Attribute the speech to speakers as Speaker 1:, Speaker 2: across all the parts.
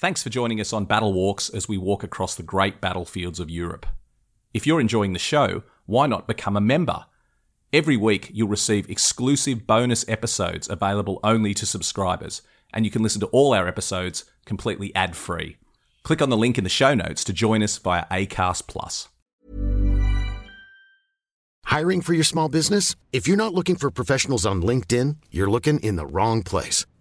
Speaker 1: Thanks for joining us on Battle Walks as we walk across the great battlefields of Europe. If you're enjoying the show, why not become a member? Every week, you'll receive exclusive bonus episodes available only to subscribers, and you can listen to all our episodes completely ad free. Click on the link in the show notes to join us via ACAST Plus.
Speaker 2: Hiring for your small business? If you're not looking for professionals on LinkedIn, you're looking in the wrong place.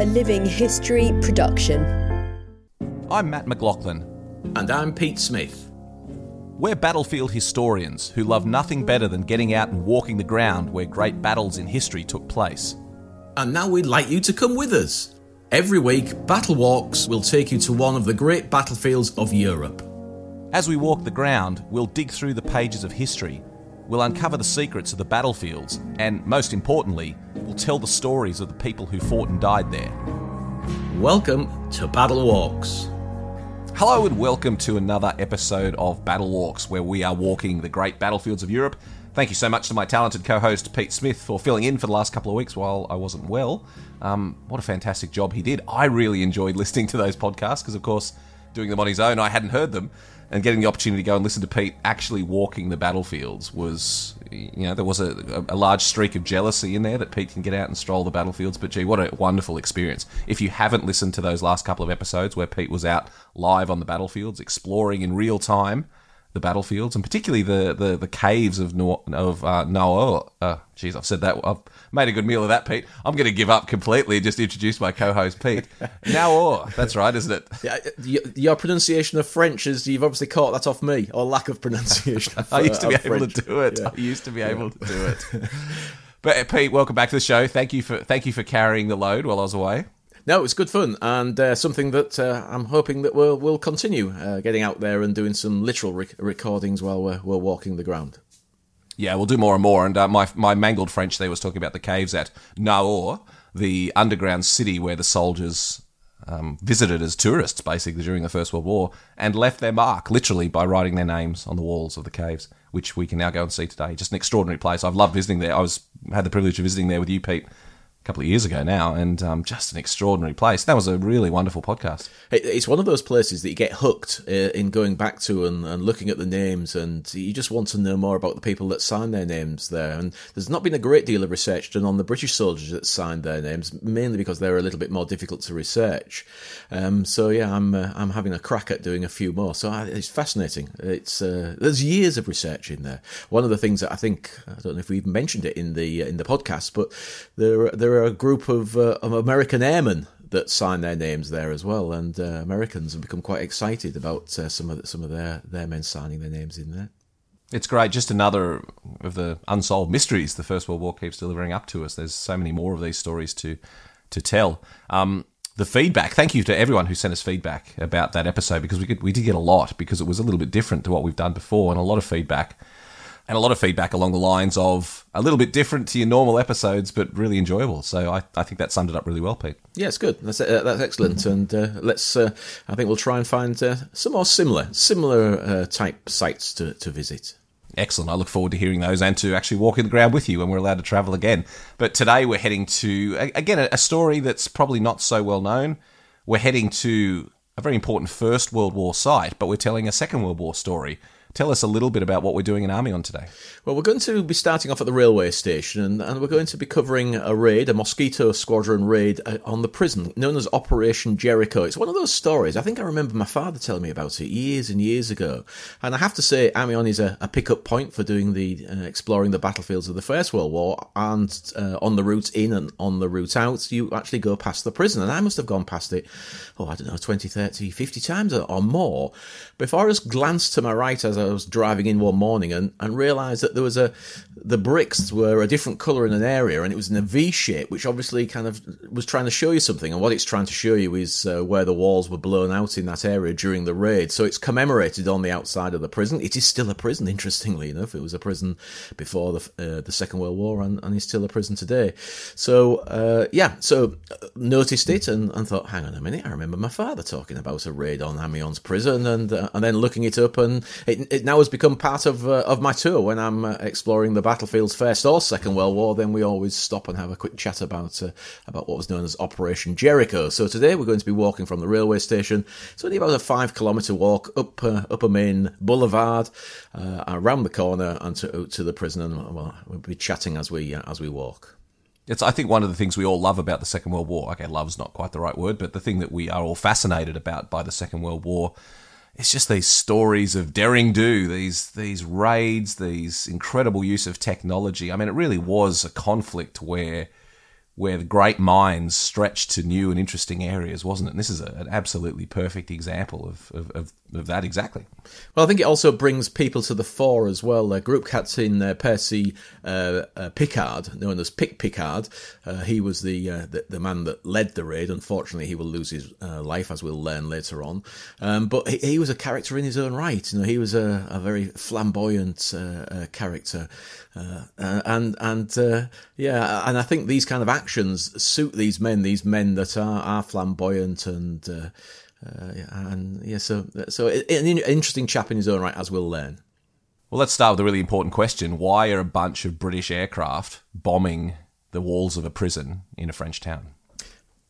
Speaker 3: A living history production.
Speaker 1: I'm Matt McLaughlin.
Speaker 4: And I'm Pete Smith.
Speaker 1: We're battlefield historians who love nothing better than getting out and walking the ground where great battles in history took place.
Speaker 4: And now we'd like you to come with us. Every week, Battle Walks will take you to one of the great battlefields of Europe.
Speaker 1: As we walk the ground, we'll dig through the pages of history We'll uncover the secrets of the battlefields, and most importantly, we'll tell the stories of the people who fought and died there.
Speaker 4: Welcome to Battle Walks.
Speaker 1: Hello, and welcome to another episode of Battle Walks, where we are walking the great battlefields of Europe. Thank you so much to my talented co host Pete Smith for filling in for the last couple of weeks while I wasn't well. Um, what a fantastic job he did. I really enjoyed listening to those podcasts because, of course, doing them on his own, I hadn't heard them and getting the opportunity to go and listen to Pete actually walking the battlefields was, you know, there was a, a, large streak of jealousy in there that Pete can get out and stroll the battlefields. But gee, what a wonderful experience! If you haven't listened to those last couple of episodes where Pete was out live on the battlefields, exploring in real time the battlefields, and particularly the the, the caves of no, of uh, Noah. Uh, geez, I've said that. I've made a good meal of that, Pete. I'm going to give up completely and just introduce my co-host, Pete. Now, that's right, isn't it?
Speaker 4: Yeah, your pronunciation of French is you've obviously caught that off me, or lack of pronunciation. Of,
Speaker 1: I used to be
Speaker 4: uh,
Speaker 1: able
Speaker 4: French.
Speaker 1: to do it. Yeah. I used to be able to do it. but uh, Pete, welcome back to the show. Thank you for thank you for carrying the load while I was away.
Speaker 4: No, it was good fun and uh, something that uh, I'm hoping that we'll, we'll continue uh, getting out there and doing some literal rec- recordings while we're, we're walking the ground.
Speaker 1: Yeah, we'll do more and more. And uh, my my mangled French there was talking about the caves at Naours, the underground city where the soldiers um, visited as tourists, basically during the First World War, and left their mark literally by writing their names on the walls of the caves, which we can now go and see today. Just an extraordinary place. I've loved visiting there. I was had the privilege of visiting there with you, Pete, couple of years ago now, and um, just an extraordinary place. That was a really wonderful podcast.
Speaker 4: It's one of those places that you get hooked uh, in going back to and, and, looking at the names, and you just want to know more about the people that signed their names there. And there's not been a great deal of research done on the British soldiers that signed their names, mainly because they're a little bit more difficult to research. Um, so yeah, I'm uh, I'm having a crack at doing a few more. So I, it's fascinating. It's uh, there's years of research in there. One of the things that I think I don't know if we've mentioned it in the uh, in the podcast, but there there are a group of, uh, of American airmen that sign their names there as well, and uh, Americans have become quite excited about uh, some of the, some of their their men signing their names in there.
Speaker 1: It's great. Just another of the unsolved mysteries the First World War keeps delivering up to us. There's so many more of these stories to to tell. Um, the feedback. Thank you to everyone who sent us feedback about that episode because we could, we did get a lot because it was a little bit different to what we've done before, and a lot of feedback and a lot of feedback along the lines of a little bit different to your normal episodes, but really enjoyable. So I, I think that summed it up really well, Pete.
Speaker 4: Yeah, it's good. That's uh, that's excellent. And uh, let's. Uh, I think we'll try and find uh, some more similar similar uh, type sites to, to visit.
Speaker 1: Excellent. I look forward to hearing those and to actually walking the ground with you when we're allowed to travel again. But today we're heading to again a story that's probably not so well known. We're heading to a very important First World War site, but we're telling a Second World War story tell us a little bit about what we're doing in Amiens today.
Speaker 4: Well, we're going to be starting off at the railway station, and, and we're going to be covering a raid, a Mosquito Squadron raid uh, on the prison known as Operation Jericho. It's one of those stories. I think I remember my father telling me about it years and years ago. And I have to say, Amiens is a, a pickup point for doing the uh, exploring the battlefields of the First World War. And uh, on the route in and on the route out, you actually go past the prison. And I must have gone past it, oh, I don't know, 20, 30, 50 times or, or more before I just glanced to my right as was driving in one morning and, and realised that there was a the bricks were a different colour in an area and it was in a V shape, which obviously kind of was trying to show you something. And what it's trying to show you is uh, where the walls were blown out in that area during the raid. So it's commemorated on the outside of the prison. It is still a prison, interestingly enough. It was a prison before the uh, the Second World War and, and is still a prison today. So uh, yeah, so uh, noticed it and, and thought, hang on a minute, I remember my father talking about a raid on Amiens prison and uh, and then looking it up and it, it now has become part of uh, of my tour when I'm exploring the battlefields First or Second World War, then we always stop and have a quick chat about uh, about what was known as Operation Jericho. So today we're going to be walking from the railway station. It's only about a five kilometre walk up uh, up a main boulevard, uh, around the corner, and to, to the prison. And well, we'll be chatting as we uh, as we walk.
Speaker 1: It's, I think, one of the things we all love about the Second World War. Okay, love's not quite the right word, but the thing that we are all fascinated about by the Second World War it's just these stories of daring do, these these raids, these incredible use of technology. I mean, it really was a conflict where where the great minds stretched to new and interesting areas, wasn't it? And this is a, an absolutely perfect example of, of, of, of, that exactly.
Speaker 4: Well, I think it also brings people to the fore as well. Uh, group captain uh, Percy uh, uh, Pickard, known as Pick Pickard, uh, he was the, uh, the, the man that led the raid. Unfortunately, he will lose his life, as we'll learn later on. Um, but he, he, was a character in his own right. You know, he was a, a very flamboyant character. Uh, and and uh, yeah, and I think these kind of actions suit these men, these men that are, are flamboyant and uh, and yeah, so so an interesting chap in his own right, as we'll learn.
Speaker 1: Well, let's start with a really important question: Why are a bunch of British aircraft bombing the walls of a prison in a French town?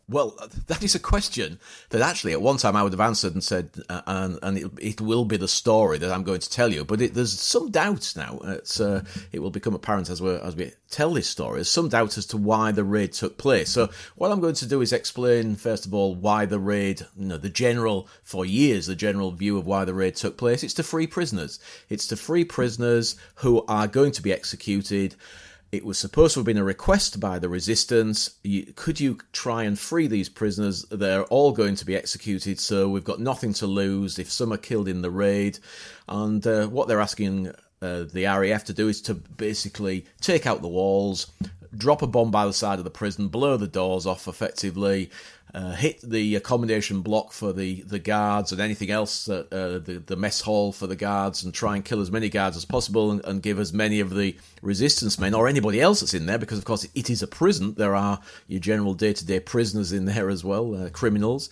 Speaker 4: Well, that is a question that actually at one time I would have answered and said, uh, and, and it, it, will be the story that I'm going to tell you. But it, there's some doubts now. Uh, it will become apparent as as we tell this story. There's some doubt as to why the raid took place. So what I'm going to do is explain first of all why the raid, you know, the general for years the general view of why the raid took place. It's to free prisoners. It's to free prisoners who are going to be executed. It was supposed to have been a request by the resistance. You, could you try and free these prisoners? They're all going to be executed, so we've got nothing to lose if some are killed in the raid. And uh, what they're asking uh, the RAF to do is to basically take out the walls, drop a bomb by the side of the prison, blow the doors off effectively, uh, hit the accommodation block for the, the guards and anything else, uh, uh, the, the mess hall for the guards, and try and kill as many guards as possible and, and, give as many of the resistance men or anybody else that's in there, because of course it is a prison. There are your general day to day prisoners in there as well, uh, criminals.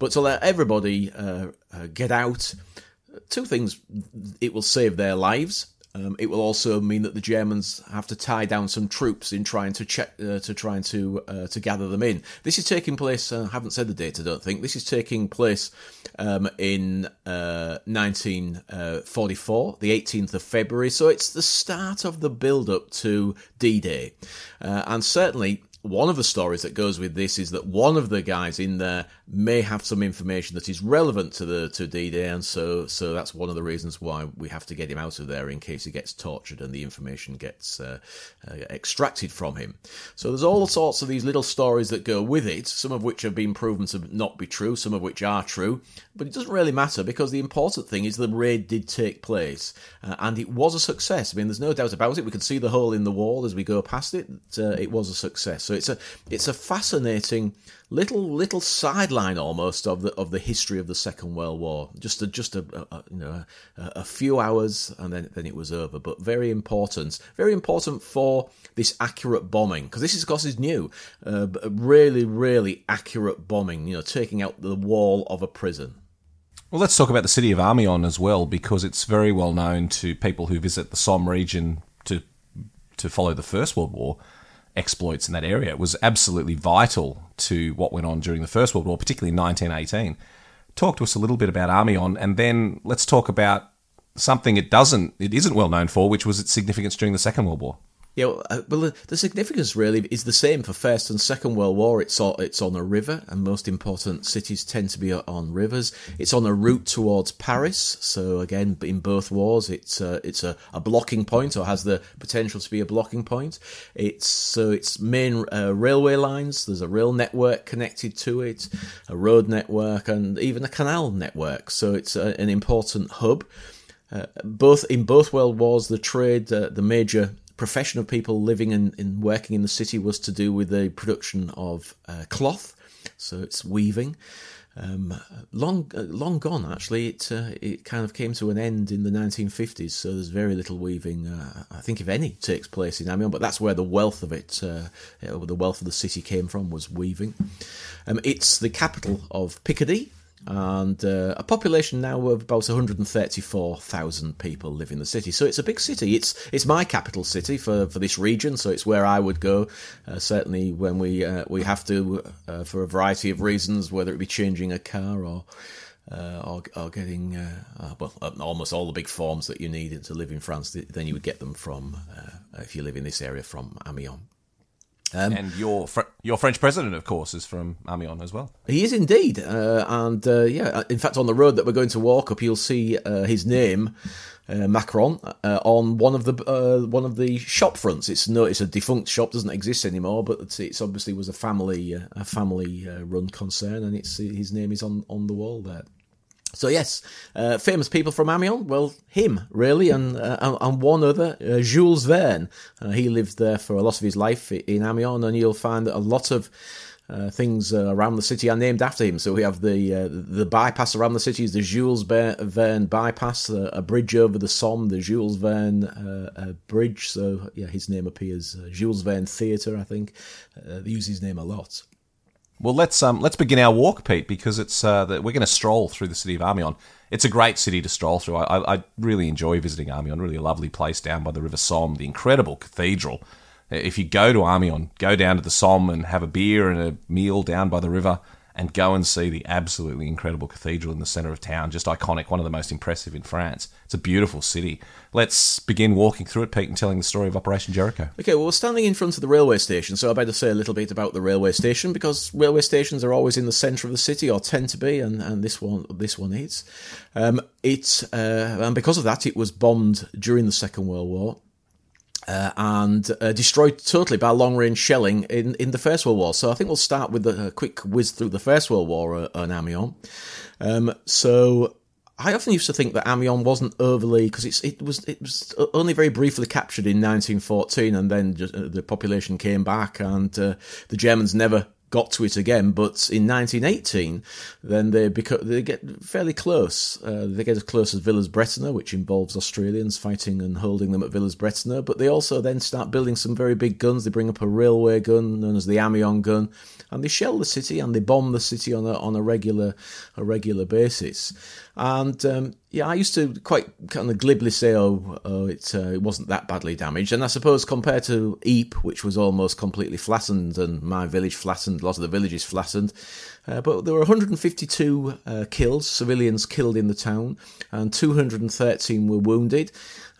Speaker 4: But to let everybody uh, uh, get out, two things it will save their lives um, it will also mean that the Germans have to tie down some troops in trying to check uh, to trying to uh, to gather them in. This is taking place. Uh, I haven't said the date. I don't think this is taking place um, in 1944, uh, the 18th of February. So it's the start of the build-up to D-Day, uh, and certainly one of the stories that goes with this is that one of the guys in there may have some information that is relevant to the to D-Day, and so so that's one of the reasons why we have to get him out of there in case he gets tortured and the information gets uh, uh, extracted from him. So there's all sorts of these little stories that go with it, some of which have been proven to not be true, some of which are true, but it doesn't really matter because the important thing is the raid did take place uh, and it was a success. I mean, there's no doubt about it. We can see the hole in the wall as we go past it. Uh, it was a success. So it's a it's a fascinating little little sideline almost of the of the history of the Second World War. Just a just a, a you know a, a, few hours and then then it was over. But very important, very important for this accurate bombing because this is of course is new. Uh, really really accurate bombing. You know, taking out the wall of a prison.
Speaker 1: Well, let's talk about the city of Amiens as well because it's very well known to people who visit the Somme region to to follow the First World War exploits in that area. It was absolutely vital to what went on during the First World War, particularly in 1918. Talk to us a little bit about Amiens, and then let's talk about something it doesn't, it isn't well known for, which was its significance during the Second World War.
Speaker 4: Yeah, well, uh, the, significance really is the same for First and Second World War. It's on, it's on a river, and most important cities tend to be on rivers. It's on a route towards Paris, so again, in both wars, it's uh, it's a, a blocking point or has the potential to be a blocking point. It's so its main uh, railway lines. There's a rail network connected to it, a road network, and even a canal network. So it's a, an important hub. Uh, both in both world wars, the trade, uh, the major profession of people living and, and working in the city was to do with the production of uh, cloth, so it's weaving. Um, long, uh, long gone. Actually, it uh, it kind of came to an end in the 1950s. So there's very little weaving. Uh, I think, if any, takes place in Amiens. But that's where the wealth of it, uh, the wealth of the city, came from was weaving. Um, it's the capital of Picardy, and uh, a population now of about 134,000 people live in the city. So it's a big city. It's it's my capital city for, for this region, so it's where I would go. Uh, certainly when we uh, we have to uh, for a variety of reasons, whether it be changing a car or. Uh, or, or, getting uh, well almost all the big forms that you need to live in France. Then you would get them from if you live in this area from Amiens.
Speaker 1: Um, and your fr- your French president, of course, is from Amiens as well.
Speaker 4: He is indeed, uh, and uh, yeah, uh, in fact, on the road that we're going to walk up, you'll see uh, his name. Uh, Macron uh, on one of the one of the shop fronts. It's no, it's a defunct shop, doesn't exist anymore, but it's, it's obviously was a family a family run concern, and it's his name is on on the wall there. So yes, uh, famous people from Amiens. Well, him really, and uh, and one other, uh, Jules Verne. Uh, he lived there for a lot of his life in Amiens, and you'll find that a lot of uh, things uh, around the city are named after him. So we have the the bypass around the city is the Jules Verne bypass, a bridge over the Somme, the Jules Verne bridge. So yeah, his name appears. Jules Verne Theatre, I think, they use his name a lot.
Speaker 1: Well, let's um, let's begin our walk, Pete, because it's uh, we're going to stroll through the city of Amiens. It's a great city to stroll through. I, I really enjoy visiting Amiens. Really a lovely place down by the River Somme. The incredible cathedral. If you go to Amiens, go down to the Somme and have a beer and a meal down by the river and go and see the absolutely incredible cathedral in the centre of town. Just iconic, one of the most impressive in France. It's a beautiful city. Let's begin walking through it, Pete, and telling the story of Operation Jericho.
Speaker 4: Okay, well, we're standing in front of the railway station, so I better say a little bit about the railway station because railway stations are always in the centre of the city, or tend to be, and, and this one this one is. Um, it uh, and because of that, it was bombed during the Second World War. Uh, and uh, destroyed totally by long range shelling in, in the First World War. So I think we'll start with a, quick whiz through the First World War uh, on Amiens. Um, so I often used to think that Amiens wasn't overly because it was it was only very briefly captured in 1914, and then just, uh, the population came back, and uh, the Germans never got to it again. But in 1918, then they they get fairly close. Uh, they get as close as Villers-Bretonneux, which involves Australians fighting and holding them at Villers-Bretonneux. But they also then start building some very big guns. They bring up a railway gun known as the Amiens gun, and they shell the city and they bomb the city on a on a regular a regular basis. And um, yeah, I used to quite kind of glibly say, "Oh, oh it uh, it wasn't that badly damaged." And I suppose compared to Ypres, which was almost completely flattened, and my village flattened, a lot of the villages flattened. Uh, but there were 152 uh, kills, civilians killed in the town, and 213 were wounded.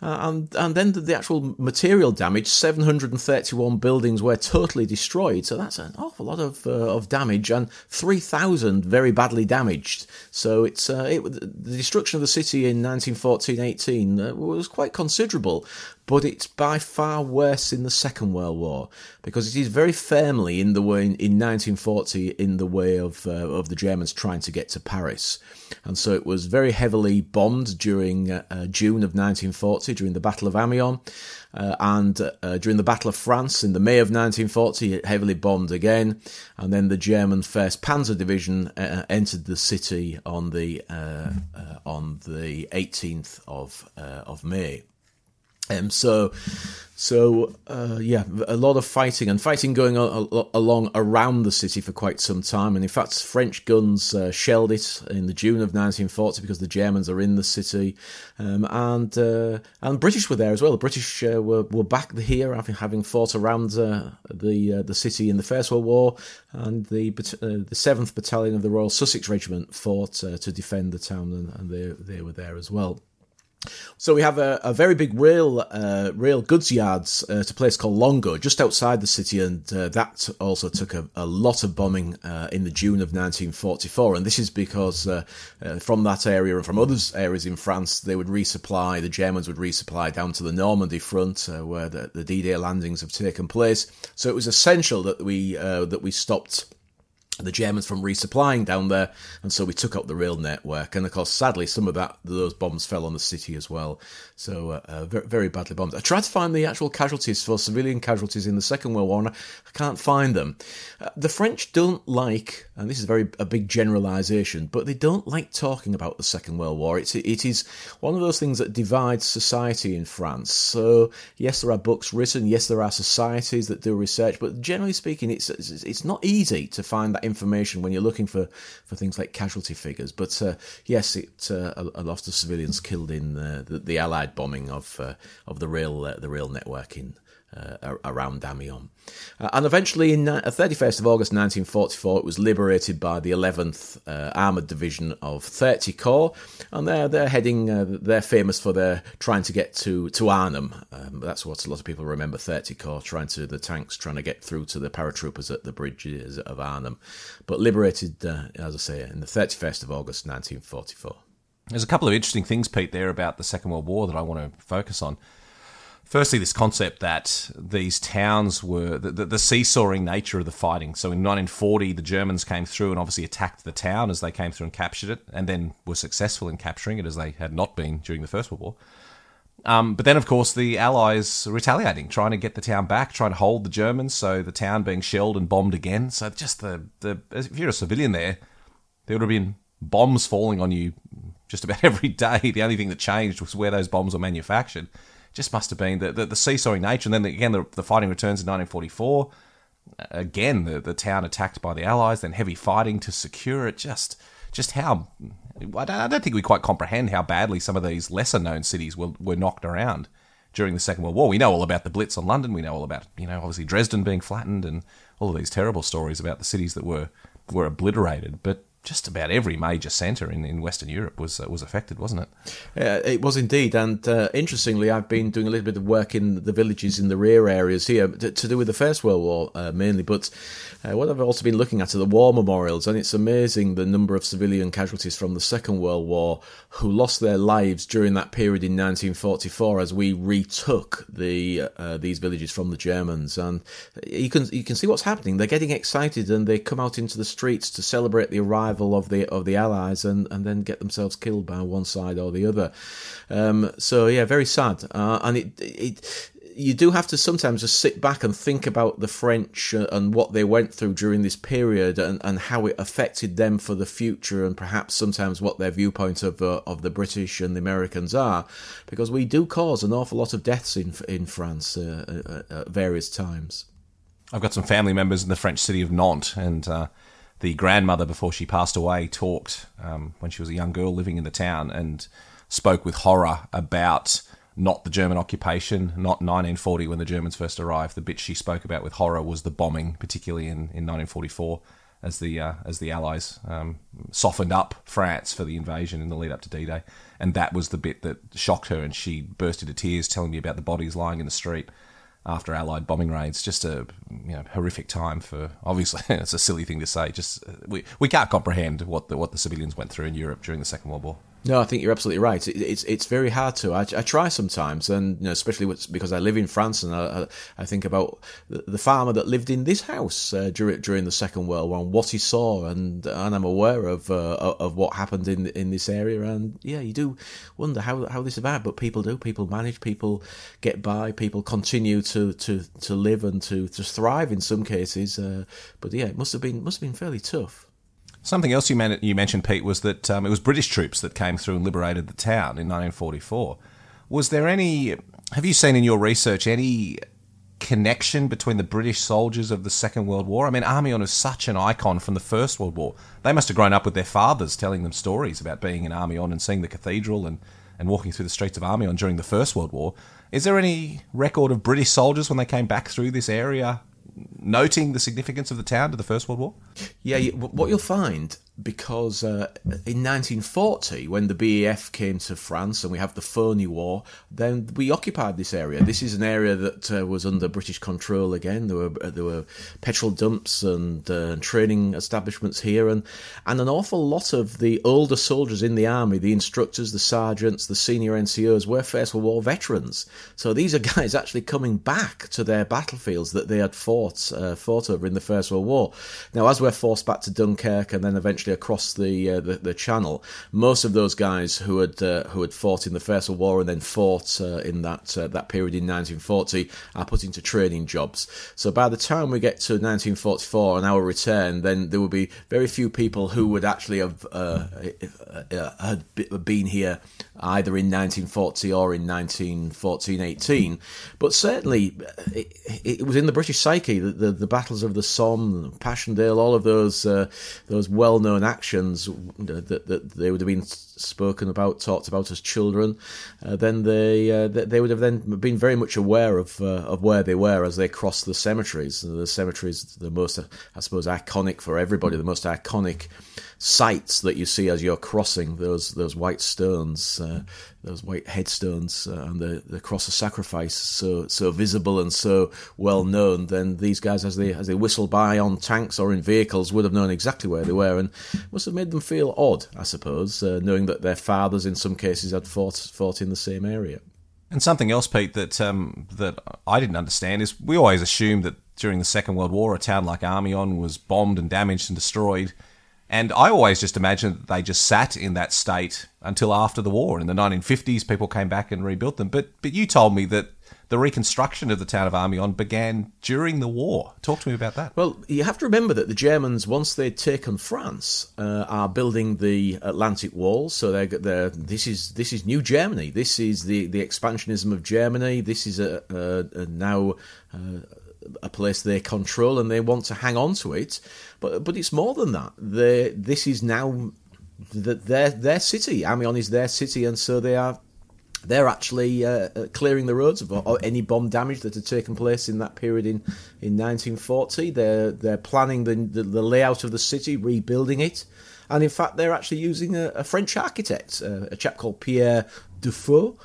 Speaker 4: Uh, and, and then the, actual material damage 731 buildings were totally destroyed. So that's an awful lot of, uh, of damage, and 3,000 very badly damaged. So it's uh, it, the destruction of the city in 1914 18 uh, was quite considerable but it's by far worse in the Second World War because it is very firmly in the way in 1940 in the way of uh, of the Germans trying to get to Paris, and so it was very heavily bombed during uh, uh June of 1940 during the Battle of Amiens. Uh, and uh, during the Battle of France in the May of 1940, it heavily bombed again. And then the German First Panzer Division uh, entered the city on the on the 18th of of May. Um, so, so uh, yeah, a lot of fighting and fighting going along around the city for quite some time. And in fact, French guns uh, shelled it in the June of 1940 because the Germans are in the city, um, and uh, and British were there as well. The British uh, were were back here, having having fought around uh, the uh, the city in the First World War, and the the Seventh Battalion of the Royal Sussex Regiment fought to defend the town, and, and they they were there as well. So we have a, a very big rail uh, rail goods yards uh, at a place called Longueau, just outside the city, and uh, that also took a, a lot of bombing uh, in the June of 1944. And this is because uh, uh, from that area and from other areas in France, they would resupply. The Germans would resupply down to the Normandy front, where the, the D-Day landings have taken place. So it was essential that we that we stopped the Germans from resupplying down there, and so we took up the rail network. And of course, sadly, some of that those bombs fell on the city as well. So uh, uh, very, very badly bombed. I tried to find the actual casualties for civilian casualties in the Second World War, and I can't find them. Uh, the French don't like, and this is very a big generalisation, but they don't like talking about the Second World War. It's it is one of those things that divides society in France. So yes, there are books written. Yes, there are societies that do research, but generally speaking, it's it's, it's not easy to find that information when you're looking for, for things like casualty figures. But uh, yes, it uh, a, a, lot of civilians killed in uh, the, the Allied bombing of uh, of the rail uh, the rail network in uh, around Amiens. Uh, and eventually, in uh, 31st of August 1944, it was liberated by the 11th uh, Armoured Division of 30 Corps, and they're they're heading. Uh, they're famous for their trying to get to to Arnhem. Um, that's what a lot of people remember. 30 Corps trying to the tanks trying to get through to the paratroopers at the bridges of Arnhem, but liberated, uh, as I say, in the 31st of August 1944.
Speaker 1: There's a couple of interesting things, Pete, there about the Second World War that I want to focus on. Firstly, this concept that these towns were the, the, the, seesawing nature of the fighting. So in 1940, the Germans came through and obviously attacked the town as they came through and captured it, and then were successful in capturing it as they had not been during the First World War. Um, but then, of course, the Allies retaliating, trying to get the town back, trying to hold the Germans. So the town being shelled and bombed again. So just the the if you're a civilian there, there would have been bombs falling on you just about every day. The only thing that changed was where those bombs were manufactured. Just must have been the, the, the seesawing nature. And then again, the, the fighting returns in 1944. Again, the, the town attacked by the Allies, then heavy fighting to secure it. Just just how I don't, I don't think we quite comprehend how badly some of these lesser known cities were, were knocked around during the Second World War. We know all about the Blitz on London. We know all about, you know, obviously Dresden being flattened and all of these terrible stories about the cities that were were obliterated. But just about every major centre in, in Western Europe was uh, was affected, wasn't it?
Speaker 4: Yeah, it was indeed. And uh, interestingly, I've been doing a little bit of work in the villages in the rear areas here to, to do with the First World War uh, mainly. But uh, what I've also been looking at are the war memorials, and it's amazing the number of civilian casualties from the Second World War who lost their lives during that period in 1944 as we retook the uh, these villages from the Germans. And you can you can see what's happening. They're getting excited and they come out into the streets to celebrate the arrival of the of the Allies, and, and then get themselves killed by one side or the other. Um, so yeah, very sad. Uh, and it it you do have to sometimes just sit back and think about the French and what they went through during this period and, and how it affected them for the future and perhaps sometimes what their viewpoint of uh, of the British and the Americans are because we do cause an awful lot of deaths in in France uh, uh, at various times.
Speaker 1: I've got some family members in the French city of Nantes and uh, the grandmother before she passed away talked um, when she was a young girl living in the town and spoke with horror about not the German occupation, not 1940 when the Germans first arrived. The bit she spoke about with horror was the bombing, particularly in, in 1944, as the uh, as the Allies um, softened up France for the invasion in the lead up to D-Day, and that was the bit that shocked her, and she burst into tears, telling me about the bodies lying in the street after Allied bombing raids. Just a you know horrific time for obviously it's a silly thing to say. Just we we can't comprehend what the what the civilians went through in Europe during the Second World War.
Speaker 4: No, I think you're absolutely right. It, it's it's very hard to. I, I try sometimes, and you know, especially because I live in France, and I, I think about the, the, farmer that lived in this house uh, during during the Second World War and what he saw, and and I'm aware of uh, of what happened in in this area, and yeah, you do wonder how how this about. But people do. People manage. People get by. People continue to to to live and to to thrive in some cases. Uh, but yeah, it must have been must have been fairly tough.
Speaker 1: Something else you, man- you mentioned, Pete, was that um, it was British troops that came through and liberated the town in 1944. Was there any? Have you seen in your research any connection between the British soldiers of the Second World War? I mean, Amiens is such an icon from the First World War. They must have grown up with their fathers telling them stories about being in Amiens and seeing the cathedral and, and walking through the streets of Amiens during the First World War. Is there any record of British soldiers when they came back through this area noting the significance of the town to the First World War?
Speaker 4: Yeah, what you'll find because uh, in 1940, when the BEF came to France and we have the Phoney War, then we occupied this area. This is an area that uh, was under British control again. There were uh, there were petrol dumps and uh, training establishments here, and and an awful lot of the older soldiers in the army, the instructors, the sergeants, the senior NCOs, were First World War veterans. So these are guys actually coming back to their battlefields that they had fought uh, fought over in the First World War. Now, as we're forced back to Dunkirk and then eventually across the uh, the, the, Channel, most of those guys who had uh, who had fought in the First World War and then fought uh, in that uh, that period in 1940 are put into training jobs. So by the time we get to 1944 and our return, then there will be very few people who would actually have uh, had been here either in 1940 or in 1914-18. But certainly, it, it, was in the British psyche that the, the, battles of the Somme, Passchendaele, all of those those well-known actions that, that they would have been spoken about, talked about as children. Uh, then they uh, they would have then been very much aware of uh, of where they were as they crossed the cemeteries. The cemeteries, the most, I suppose, iconic for everybody, the most iconic sights that you see as you're crossing those those white stones, uh, those white headstones, uh, and the, the cross of sacrifice, so so visible and so well known. Then these guys, as they as they whistle by on tanks or in vehicles, would have known exactly where they were, and must have made them feel odd, I suppose, uh, knowing that their fathers, in some cases, had fought fought in the same area.
Speaker 1: And something else, Pete, that um, that I didn't understand is we always assumed that during the Second World War, a town like Amiens was bombed and damaged and destroyed and I always just imagined that they just sat in that state until after the war. In the 1950s, people came back and rebuilt them. But but you told me that the reconstruction of the town of Amiens began during the war. Talk to me about that.
Speaker 4: Well, you have to remember that the Germans, once they'd taken France, uh, are building the Atlantic Wall. So they're, they're, this is this is new Germany. This is the, the expansionism of Germany. This is a, a, a now. Uh, a place they control and they want to hang on to it. But but it's more than that. They, this is now the, their their city. Amiens is their city, and so they are they're actually uh, uh clearing the roads of, of, any bomb damage that had taken place in that period in, in 1940. They're they're planning the, the, the layout of the city, rebuilding it, and in fact they're actually using a, a French architect, uh, a chap called Pierre Dufau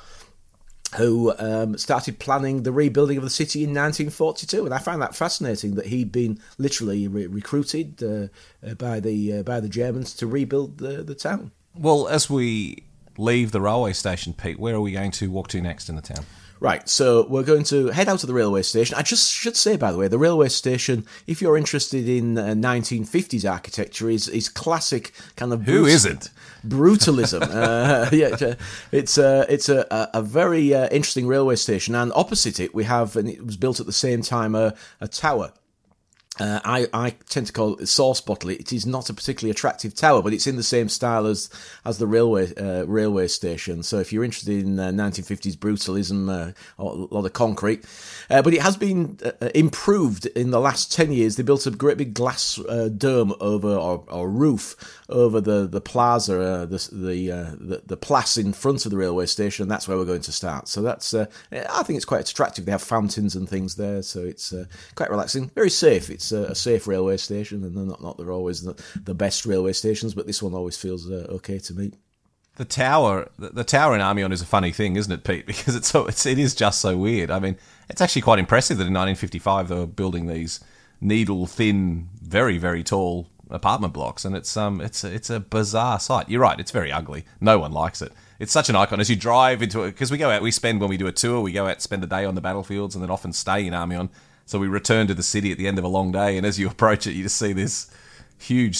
Speaker 4: who um, started planning the rebuilding of the city in 1942, and I found that fascinating that he'd been literally re- recruited uh, uh, by the uh, by the Germans to rebuild the the town.
Speaker 1: Well, as we leave the railway station, Pete, where are we going to walk to next in the town?
Speaker 4: Right, so we're going to head out to the railway station. I just should say, by the way, the railway station, if you're interested in uh, 1950s architecture, is, is classic kind of.
Speaker 1: Who isn't?
Speaker 4: Brutalism. uh, yeah, it's a, it's a, a very uh, interesting railway station, and opposite it, we have, and it was built at the same time, a, a tower uh, I, I tend to call it sauce bottle. It is not a particularly attractive tower, but it's in the same style as as the railway uh, railway station. So if you're interested in uh, 1950s brutalism, uh, a lot of concrete, uh, but it has been uh, improved in the last 10 years. They built a great big glass dome over or, or, roof over the the plaza, the the, the, the place in front of the railway station. That's where we're going to start. So that's I think it's quite attractive. They have fountains and things there, so it's quite relaxing, very safe. It's it's a, a, safe railway station, and they're not not they're always the, the, best railway stations, but this one always feels uh, okay to me.
Speaker 1: The tower, the, tower in Amiens is a funny thing, isn't it, Pete? Because it's so it's it is just so weird. I mean, it's actually quite impressive that in 1955 they were building these needle thin, very very tall apartment blocks, and it's um it's a, it's a bizarre sight. You're right, it's very ugly. No one likes it. It's such an icon as you drive into it because we go out. We spend when we do a tour, we go out spend the day on the battlefields, and then often stay in Amiens so we return to the city at the end of a long day, and as you approach it, you just see this huge,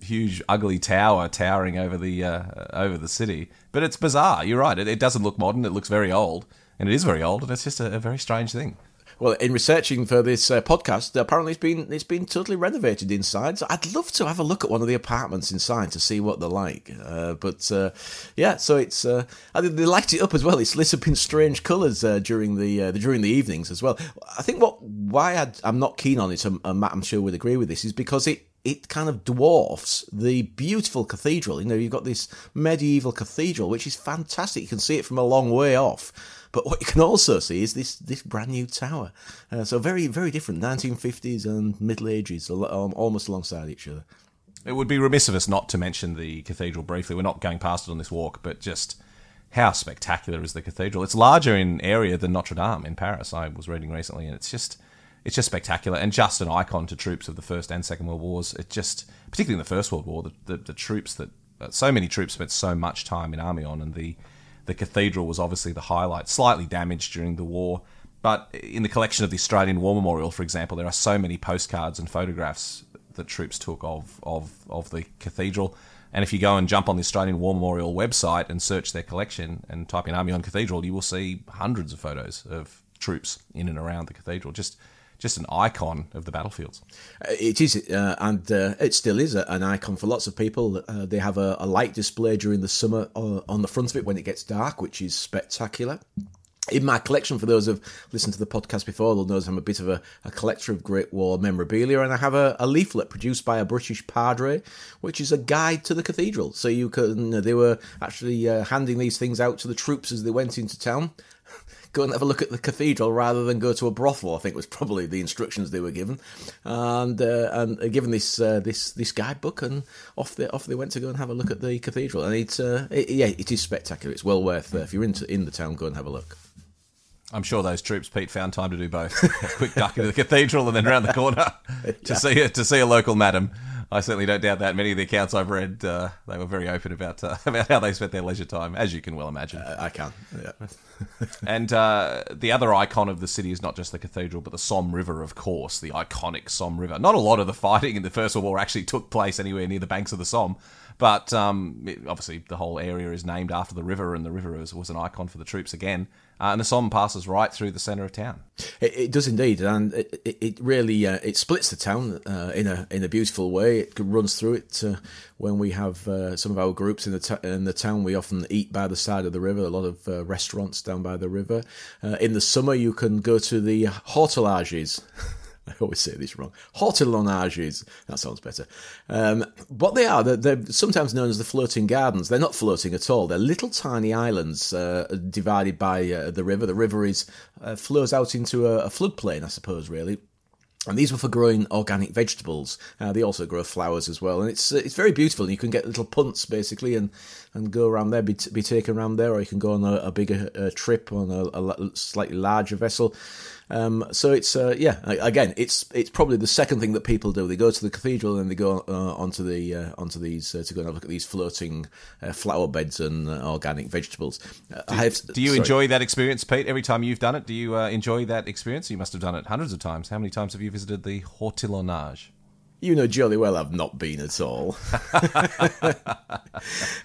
Speaker 1: huge, ugly tower towering over the uh, over the city. But it's bizarre. You're right. It, it, doesn't look modern. It looks very old, and it is very old, and it's just a, a very strange thing.
Speaker 4: Well, in researching for this uh, podcast, apparently it's been it's been totally renovated inside. So I'd love to have a look at one of the apartments inside to see what they're like. Uh, but uh, yeah, so it's uh, they light it up as well. It's lit up in strange colours uh, during the, uh, during the evenings as well. I think what why i am not keen on it, and Matt I'm sure would agree with this, is because it it kind of dwarfs the beautiful cathedral. You know, you've got this medieval cathedral, which is fantastic. You can see it from a long way off. But what you can also see is this this brand new tower. Uh, so very very different, 1950s and Middle Ages, almost alongside each other.
Speaker 1: it would be remiss of us not to mention the cathedral briefly. We're not going past it on this walk, but just how spectacular is the cathedral? It's larger in area than Notre Dame in Paris. I was reading recently, and it's just it's just spectacular and just an icon to troops of the First and Second World Wars. It just, particularly in the First World War, the, the, the troops that uh, so many troops spent so much time in Amiens, and the the cathedral was obviously the highlight. Slightly damaged during the war, but in the collection of the Australian War Memorial, for example, there are so many postcards and photographs that troops took of of of the cathedral. And if you go and jump on the Australian War Memorial website and search their collection and type in Amiens Cathedral, you will see hundreds of photos of troops in and around the cathedral. Just just an icon of the battlefields.
Speaker 4: Uh, it is, uh, and uh, it still is an icon for lots of people. Uh, they have a, a, light display during the summer uh, on the front of it when it gets dark, which is spectacular. In my collection, for those who've listened to the podcast before, they'll know I'm a bit of a, a collector of Great War memorabilia, and I have a, a, leaflet produced by a British padre, which is a guide to the cathedral. So you can, they were actually uh, handing these things out to the troops as they went into town go and have a look at the cathedral rather than go to a brothel. I think was probably the instructions they were given, and uh, and given this uh, this this guidebook, and off they off they went to go and have a look at the cathedral. And it's uh, it, yeah, it is spectacular. It's well worth uh, if you're into in the town, go and have a look.
Speaker 1: I'm sure those troops, Pete, found time to do both. a quick duck into the cathedral and then round the corner to yeah. see a, to see a local madam. I certainly don't doubt that. Many of the accounts I've read, uh, they were very open about uh, about how they spent their leisure time, as you can well imagine.
Speaker 4: Uh, I can. Yeah.
Speaker 1: and uh, the other icon of the city is not just the cathedral, but the Somme River, of course, the iconic Somme River. Not a lot of the fighting in the First World War actually took place anywhere near the banks of the Somme, but um, it, obviously the whole area is named after the river, and the river was, was an icon for the troops again. Uh, and the Somme passes right through the centre of town.
Speaker 4: It, it, does indeed, and it, it, it really uh, it splits the town uh, in a in a beautiful way. It runs through it. Uh, when we have uh, some of our groups in the in the town, we often eat by the side of the river. A lot of uh, restaurants down by the river. in the summer, you can go to the hortelages. I always say this wrong. Hortillonnages. That sounds better. Um, what they are, they're, they're, sometimes known as the floating gardens. They're not floating at all. They're little tiny islands uh, divided by uh, the river. The river is uh, flows out into a, a floodplain, I suppose, really. And these were for growing organic vegetables. Uh, they also grow flowers as well, and it's it's very beautiful. You can get little punts basically, and, and go around there, be, be taken around there, or you can go on a, a bigger uh, trip on a, a, slightly larger vessel. Um, so it's uh, yeah, again, it's it's probably the second thing that people do. They go to the cathedral and they go uh, onto the uh, onto these uh, to go and look at these floating uh, flower beds and uh, organic vegetables.
Speaker 1: Do, have, do you sorry. enjoy that experience, Pete? Every time you've done it, do you enjoy that experience? You must have done it hundreds of times. How many times have you visited the Hortillonnage?
Speaker 4: You know jolly well I've not been at all.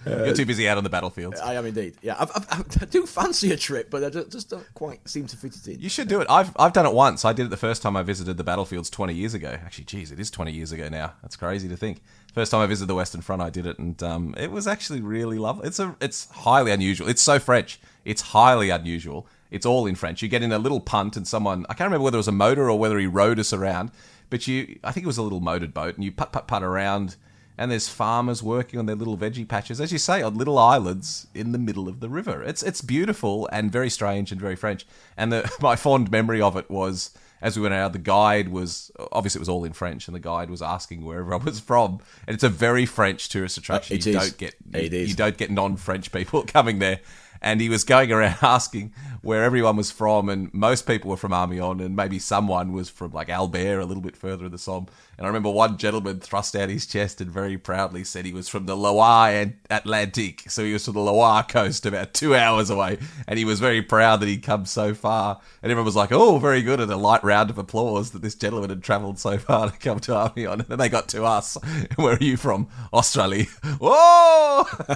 Speaker 1: You're too busy out on the battlefield.
Speaker 4: I am indeed. Yeah, I've, I've, i do fancy a trip, but I don't, just don't quite seem to fit it in.
Speaker 1: You should do it. I've I've done it once. I did it the first time I visited the battlefields 20 years ago. Actually, geez, it is 20 years ago now. That's crazy to think. First time I visited the Western Front, I did it, and um, it was actually really lovely. It's a it's highly unusual. It's so French. It's highly unusual. It's all in French. You get in a little punt, and someone I can't remember whether it was a motor or whether he rowed us around but you, I think it was a little motored boat, and you putt putt putt around, and there's farmers working on their little veggie patches, as you say, on little islands in the middle of the river. It's it's beautiful and very strange and very French. And the, my fond memory of it was as we went out, the guide was obviously it was all in French, and the guide was asking where everyone was from. And it's a very French tourist attraction.
Speaker 4: Uh, you
Speaker 1: is. don't get you, you don't get non-French people coming there and he was going around asking where everyone was from, and most people were from Amiens, and maybe someone was from like Albert, a little bit further in the Somme. And I remember one gentleman thrust out his chest and very proudly said he was from the Loire Atlantique, so he was from the Loire coast, about two hours away, and he was very proud that he'd come so far. And everyone was like, "Oh, very good!" and a light round of applause that this gentleman had travelled so far to come to Amiens. And then they got to us. Where are you from? Australia. Whoa!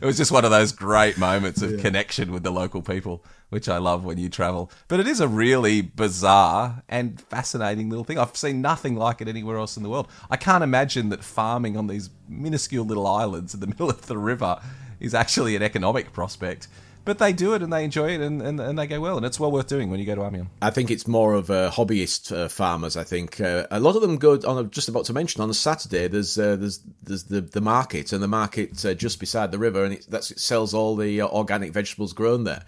Speaker 1: it was just one of those great moments of yeah. connection with the local people, which I love when you travel. But it is a really bizarre and fascinating little thing. I've seen nothing like it anywhere else in the world. I can't imagine that farming on these minuscule little islands in the middle of the river is actually an economic prospect. But they do it and they enjoy it and, and, and they go well, and it's well worth doing when you go to Amiens.
Speaker 4: I think it's more of uh, hobbyist uh, farmers. I think uh, a lot of them go on. A, just about to mention on a Saturday. There's uh, there's there's the, the market and the market uh, just beside the river, and it, that's, it sells all the uh, organic vegetables grown there.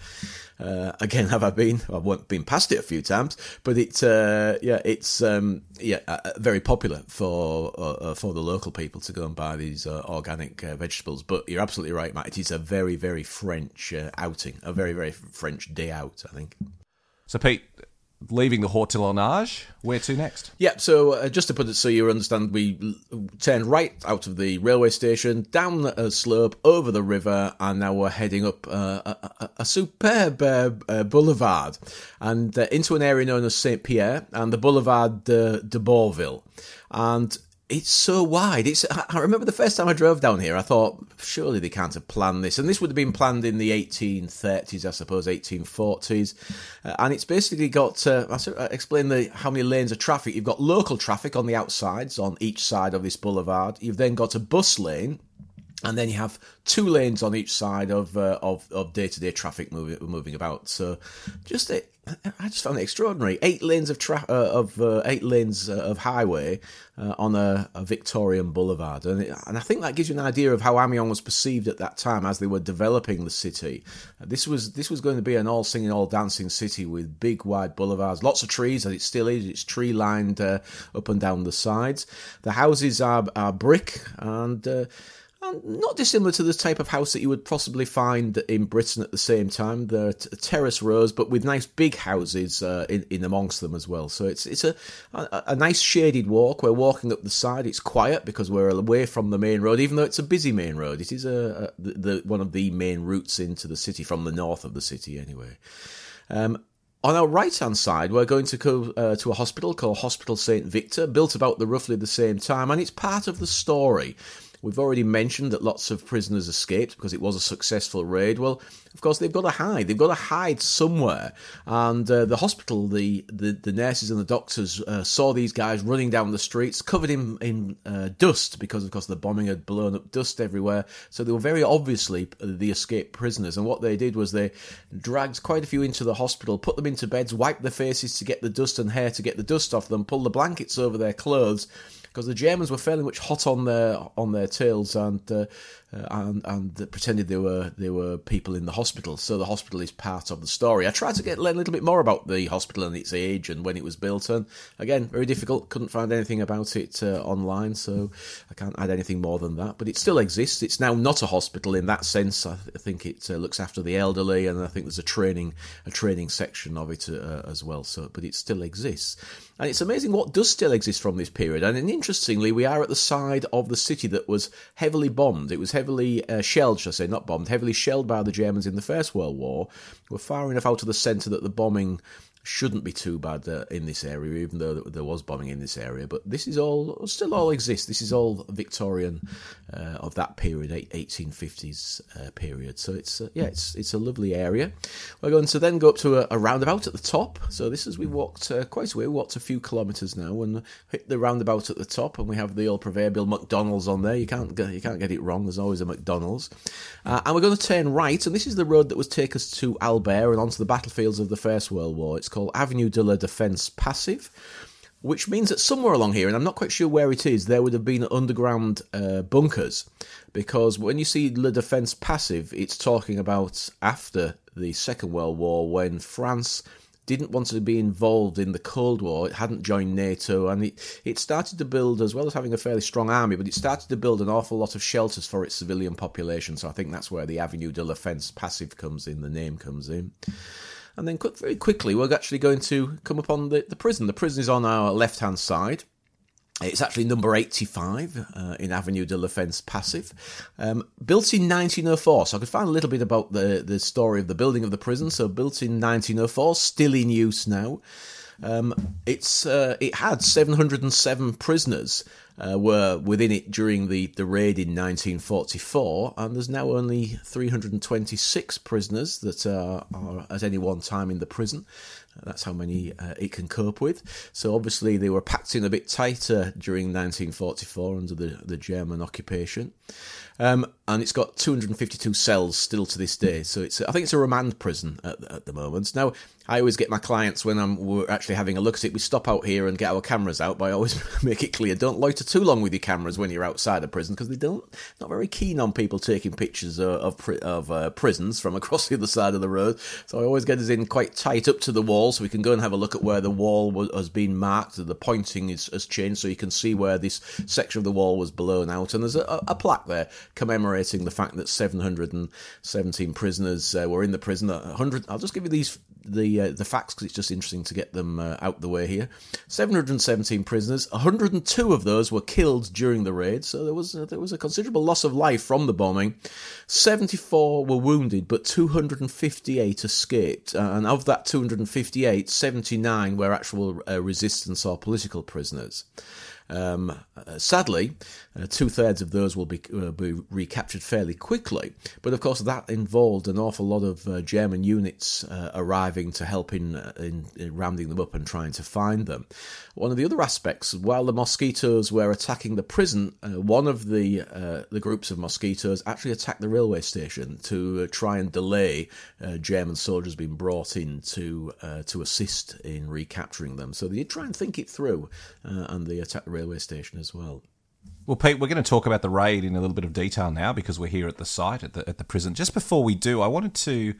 Speaker 4: Uh, again, have I been? I've been past it a few times, but it's uh, yeah, it's um, yeah, uh, very popular for for the local people to go and buy these organic vegetables. But you're absolutely right, Matt. It is a very very French outing, a very very French day out. I think.
Speaker 1: So, Pete, leaving the Hortillonnage, where to next?
Speaker 4: Yeah, so uh, just to put it so you understand, we turned right out of the railway station, down a slope, over the river, and now we're heading up uh, a, a, a, superb uh, uh boulevard and uh, into an area known as Saint Pierre and the Boulevard de, de Bourville. And it's so wide. It's. I remember the first time I drove down here, I thought surely they can't have planned this, and this would have been planned in the 1830s, I suppose, 1840s, uh, and it's basically got. Uh, I explain the how many lanes of traffic. You've got local traffic on the outsides on each side of this boulevard. You've then got a bus lane and then you have two lanes on each side of uh, of of day to day traffic moving moving about. So, just a, I just found it extraordinary. Eight lanes of tra- uh, of uh, eight lanes uh, of highway uh, on a, a, Victorian boulevard, and it, and I think that gives you an idea of how Amiens was perceived at that time as they were developing the city. Uh, this was this was going to be an all singing, all dancing city with big wide boulevards, lots of trees, as it still is. It's tree lined up and down the sides. The houses are are brick and not dissimilar to the type of house that you would possibly find in Britain at the same time. They're t- terrace rows, but with nice big houses uh, in, in amongst them as well. So it's it's a, a, a nice shaded walk. We're walking up the side. It's quiet because we're away from the main road, even though it's a busy main road. It is a, a the, the, one of the main routes into the city from the north of the city, anyway. Um, on our right hand side, we're going to go uh, to a hospital called Hospital St. Victor, built about the roughly the same time, and it's part of the story. We've already mentioned that lots of prisoners escaped because it was a successful raid. Well, of course, they've got to hide. They've got to hide somewhere. And uh, the hospital, the, the, the, nurses and the doctors uh, saw these guys running down the streets, covered in, in uh, dust because, of course, the bombing had blown up dust everywhere. So they were very obviously the escaped prisoners. And what they did was they dragged quite a few into the hospital, put them into beds, wiped their faces to get the dust and hair to get the dust off them, pulled the blankets over their clothes because the Germans were fairly much hot on their on their tails and uh, uh, and and pretended they were they were people in the hospital. So the hospital is part of the story. I tried to get learn a little bit more about the hospital and its age and when it was built, and again, very difficult. Couldn't find anything about it uh, online, so I can't add anything more than that. But it still exists. It's now not a hospital in that sense. I, th- I think it uh, looks after the elderly, and I think there's a training a training section of it uh, as well. So, but it still exists. And it's amazing what does still exist from this period. And interestingly, we are at the side of the city that was heavily bombed. It was heavily uh, shelled, shall I say, not bombed, heavily shelled by the Germans in the First World War. We're far enough out of the centre that the bombing shouldn't be too bad uh, in this area, even though there was bombing in this area. But this is all still all exists. This is all Victorian uh, of that period, 1850s uh, period. So it's uh, yeah, it's it's a lovely area. We're going to then go up to a, a roundabout at the top. So this is we walked uh, quite a way. We walked a few kilometres now and hit the roundabout at the top, and we have the old proverbial McDonald's on there. You can't you can't get it wrong. There's always a McDonald's, uh, and we're going to turn right. And this is the road that would take us to Albert and onto the battlefields of the First World War. It's called Avenue de la Défense Passive, which means that somewhere along here, and I'm not quite sure where it is, there would have been underground uh, bunkers. Because when you see La Défense Passive, it's talking about after the Second World War when France didn't want to be involved in the Cold War. It hadn't joined NATO, and it, it started to build, as well as having a fairly strong army, but it started to build an awful lot of shelters for its civilian population. So I think that's where the Avenue de la Défense Passive comes in, the name comes in. And then very quickly, we're actually going to come upon the, the prison. The prison is on our left hand side. It's actually number 85 uh, in Avenue de la Défense Passive. Um, built in 1904, so I could find a little bit about the, the story of the building of the prison. So, built in 1904, still in use now. Um, it's uh, It had 707 prisoners uh, were within it during the, the raid in 1944, and there's now only 326 prisoners that are, are at any one time in the prison. That's how many uh, it can cope with. So obviously they were packed in a bit tighter during 1944 under the, the German occupation. Um, and it's got 252 cells still to this day. So it's I think it's a remand prison at, at the moment. Now I always get my clients when I'm we're actually having a look at it. We stop out here and get our cameras out, but I always make it clear: don't loiter too long with your cameras when you're outside a prison because they don't not very keen on people taking pictures of of, of uh, prisons from across the other side of the road. So I always get us in quite tight up to the wall so we can go and have a look at where the wall was, has been marked. The pointing is, has changed, so you can see where this section of the wall was blown out, and there's a, a plaque there commemorating the fact that 717 prisoners uh, were in the prison. 100. I'll just give you these the uh, the facts because it's just interesting to get them uh, out the way here. 717 prisoners, 102 of those were killed during the raid, so there was uh, there was a considerable loss of life from the bombing. 74 were wounded, but 258 escaped, uh, and of that 258, 79 were actual uh, resistance or political prisoners. Um, sadly, uh, two thirds of those will be, uh, be recaptured fairly quickly, but of course that involved an awful lot of uh, German units uh, arriving to help in, uh, in, in, rounding them up and trying to find them. One of the other aspects, while the mosquitoes were attacking the prison, one of the the groups of mosquitoes actually attacked the railway station to try and delay German soldiers being brought in to to assist in recapturing them. So they did try and think it through, and they attacked the railway station as well.
Speaker 1: Well, Pete, we're going to talk about the raid in a little bit of detail now because we're here at the site at the at the prison. Just before we do, I wanted to.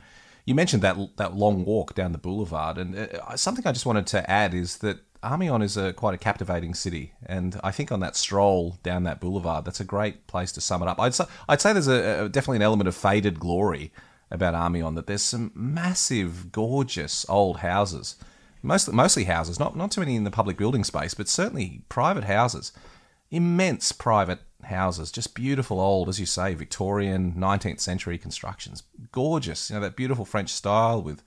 Speaker 1: You mentioned that that long walk down the boulevard, and uh, something I just wanted to add is that Amiens is a quite a captivating city, and I think on that stroll down that boulevard, that's a great place to sum it up. I'd say, I'd say there's a, a definitely an element of faded glory about Amiens that there's some massive, gorgeous old houses, mostly mostly houses, not not too many in the public building space, but certainly private houses immense private houses, just beautiful old, as you say, Victorian, 19th century constructions. Gorgeous, you know, that beautiful French style with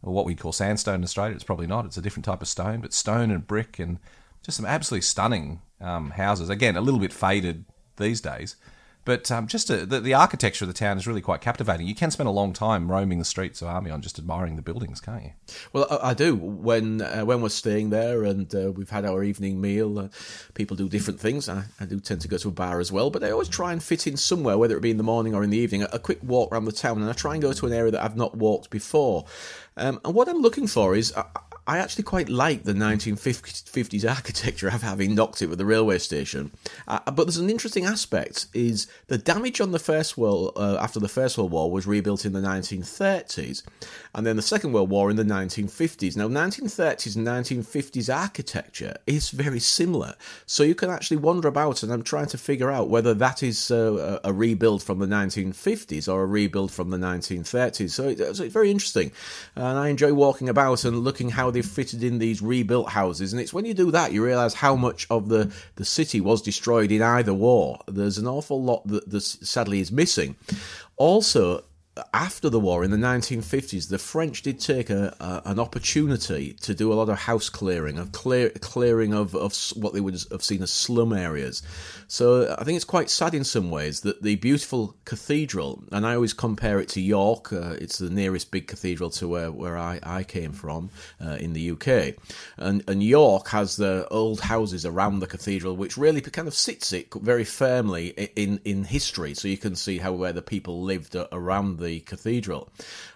Speaker 1: what we call sandstone in Australia. It's probably not, it's a different type of stone, but stone and brick and just some absolutely stunning um, houses. Again, a little bit faded these days, but um, just a, the, the, architecture of the town is really quite captivating. You can spend a long time roaming the streets of Amiens just admiring the buildings, can't you?
Speaker 4: Well, I, I do. When uh, when we're staying there and uh, we've had our evening meal, uh, people do different things. I, I, do tend to go to a bar as well, but I always try and fit in somewhere, whether it be in the morning or in the evening, a, a quick walk around the town, and I try and go to an area that I've not walked before. Um, and what I'm looking for is. I, I actually quite like the 1950s architecture of having knocked it with the railway station. Uh, but there's an interesting aspect: is the damage on the First World uh, after the First World War was rebuilt in the 1930s, and then the Second World War in the 1950s. Now, 1930s and 1950s architecture is very similar, so you can actually wander about, and I'm trying to figure out whether that is uh, a rebuild from the 1950s or a rebuild from the 1930s. So, it, so it's very interesting, and I enjoy walking about and looking how they've fitted in these rebuilt houses. And it's when you do that you realise how much of the, the city was destroyed in either war. There's an awful lot that, sadly is missing. Also, after the war in the 1950s, the French did take a, a, an opportunity to do a lot of house clearing, of clear, clearing of, of what they would have seen as slum areas. So I think it's quite sad in some ways that the beautiful cathedral, and I always compare it to York, uh, it's the nearest big cathedral to where, where I, I came from uh, in the UK. And, and York has the old houses around the cathedral, which really kind of sits it very firmly in, in history. So you can see how where the people lived around the cathedral.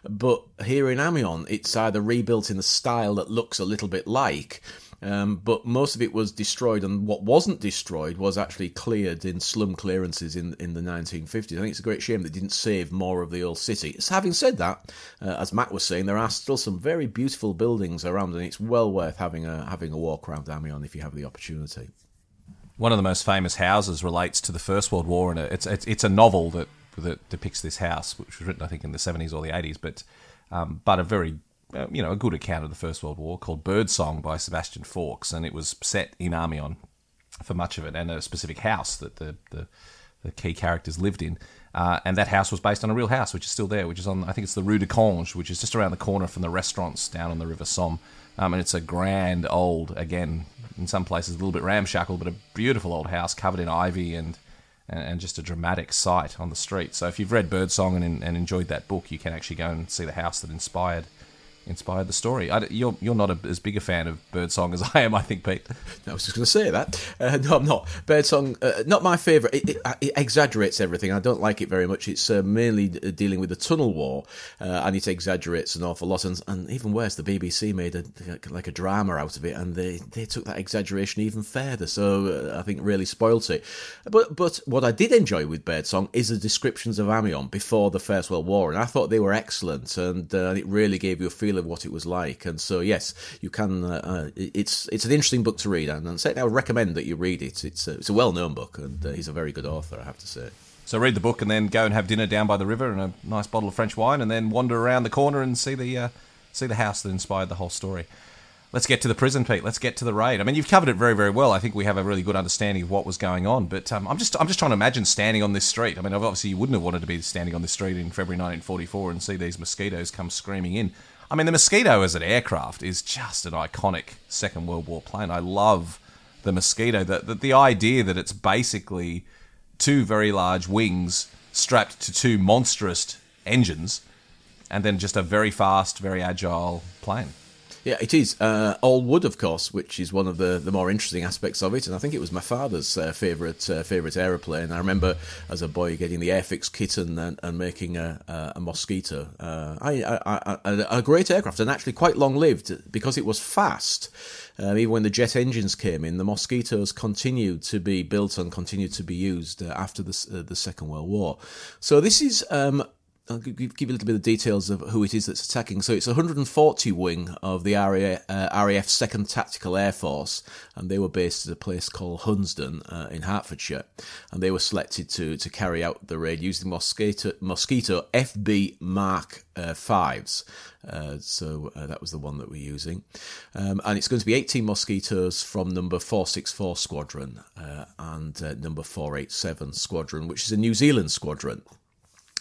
Speaker 4: But here in Amiens, it's either rebuilt in a style that looks a little bit like. Um, but most of it was destroyed, and what wasn't destroyed was actually cleared in slum clearances in in the 1950s. I think it's a great shame they didn't save more of the old city. So having said that, uh, as Matt was saying, there are still some very beautiful buildings around, and it's well worth having a having a walk around Amiens if you have the opportunity.
Speaker 1: One of the most famous houses relates to the First World War, and it's it's, it's a novel that that depicts this house, which was written, I think, in the 70s or the 80s, but um, but a very uh, you know a good account of the First World War called Birdsong by Sebastian Faulks, and it was set in Amiens for much of it, and a specific house that the the, the key characters lived in. Uh, and that house was based on a real house, which is still there, which is on, I think it's the Rue de Conge, which is just around the corner from the restaurants down on the River Somme. Um, and it's a grand old, again, in some places a little bit ramshackle, but a beautiful old house covered in ivy and and, and, just a dramatic sight on the street. So if you've read Birdsong and, and enjoyed that book, you can actually go and see the house that inspired inspired the story. I, you're you're not a, as big a fan of Birdsong as I am, I think, Pete.
Speaker 4: No, I was just going to say that. Uh, no, I'm not. Birdsong, uh, not my favourite. It, it, it, exaggerates everything. I don't like it very much. It's uh, mainly dealing with the Tunnel War, uh, and it exaggerates an awful lot. And, and even worse, the BBC made a, like a drama out of it, and they, they took that exaggeration even further. So uh, I think really spoilt it. But but what I did enjoy with Birdsong is the descriptions of Amiens before the First World War, and I thought they were excellent, and uh, it really gave you a feel of what it was like. And so yes, you can. Uh, it's it's an interesting book to read, and, and certainly I would recommend that you read it. It's a, it's a well known book, and uh, he's a very good author, I have to say.
Speaker 1: So read the book and then go and have dinner down by the river and a nice bottle of French wine, and then wander around the corner and see the uh, see the house that inspired the whole story. Let's get to the prison, Pete. Let's get to the raid. I mean, you've covered it very, very well. I think we have a really good understanding of what was going on. But um, I'm just, I'm just trying to imagine standing on this street. I mean, obviously, you wouldn't have wanted to be standing on this street in February 1944 and see these mosquitoes come screaming in. I mean, the Mosquito as an aircraft is just an iconic Second World War plane. I love the Mosquito. The, the, the idea that it's basically two very large wings strapped to two monstrous engines and then just a very fast, very agile plane.
Speaker 4: Yeah, it is. Uh, all wood, of course, which is one of the, the more interesting aspects of it. And I think it was my father's uh, favourite uh, favourite aeroplane. I remember as a boy getting the Airfix kitten and, and making a, a, a mosquito. Uh, I, I, I, a great aircraft and actually quite long lived because it was fast. Um, even when the jet engines came in, the Mosquitoes continued to be built and continued to be used uh, after the, uh, the Second World War. So this is um, I'll give you a little bit of details of who it is that's attacking. So it's 140 wing of the RAF, uh, RAF 2nd Tactical Air Force, and they were based at a place called Hunsdon uh, in Hertfordshire, and they were selected to to carry out the raid using Mosquito, Mosquito FB Mark uh, 5s. Uh, so uh, that was the one that we're using. Um, and it's going to be 18 Mosquitoes from number 464 Squadron uh, and number 487 Squadron, which is a New Zealand squadron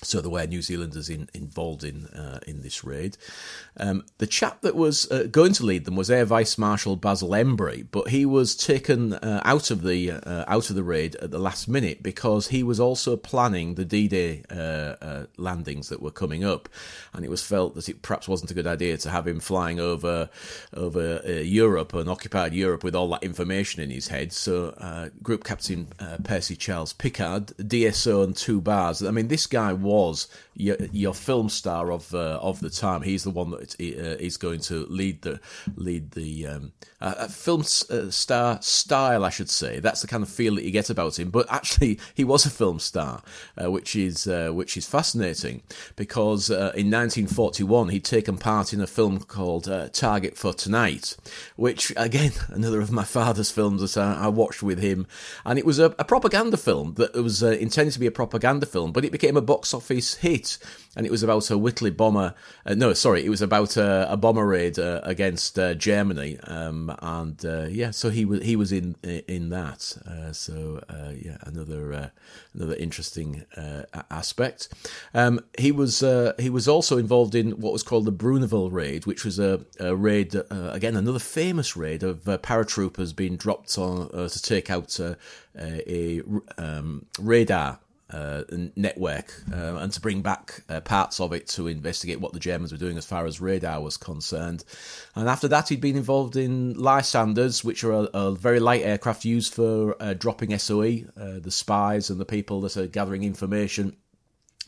Speaker 4: so there were New Zealanders in, involved in uh, in this raid. Um, the chap that was uh, going to lead them was Air Vice Marshal Basil Embry, but he was taken uh, out of the uh, out of the raid at the last minute because he was also planning the D-Day uh, uh, landings that were coming up, and it was felt that it perhaps wasn't a good idea to have him flying over over Europe and occupied Europe with all that information in his head. So, Group Captain Percy Charles Pickard, DSO and two bars. I mean, this guy was walls your, your film star of uh, of the time. He's the one that is uh, going to lead the lead the um, uh, film uh, star style, I should say. That's the kind of feel that you get about him. But actually, he was a film star, uh, which is uh, which is fascinating because in 1941 he'd taken part in a film called Target for Tonight, which again another of my father's films that I, I watched with him, and it was a, a propaganda film that was intended to be a propaganda film, but it became a box office hit, and it was about a Whitley bomber. Uh, no, sorry, it was about a, a bomber raid uh, against uh, Germany, um, and uh, yeah, so he was he was in in that. Uh, so uh, yeah, another another interesting aspect. Um, he was he was also involved in what was called the Bruneval raid, which was a, a raid again another famous raid of paratroopers being dropped on to take out a, a um, radar uh, network uh, and to bring back uh, parts of it to investigate what the Germans were doing as far as radar was concerned. And after that, he'd been involved in Lysanders, which are a, a very light aircraft used for uh, dropping SOE, uh, the spies and the people that are gathering information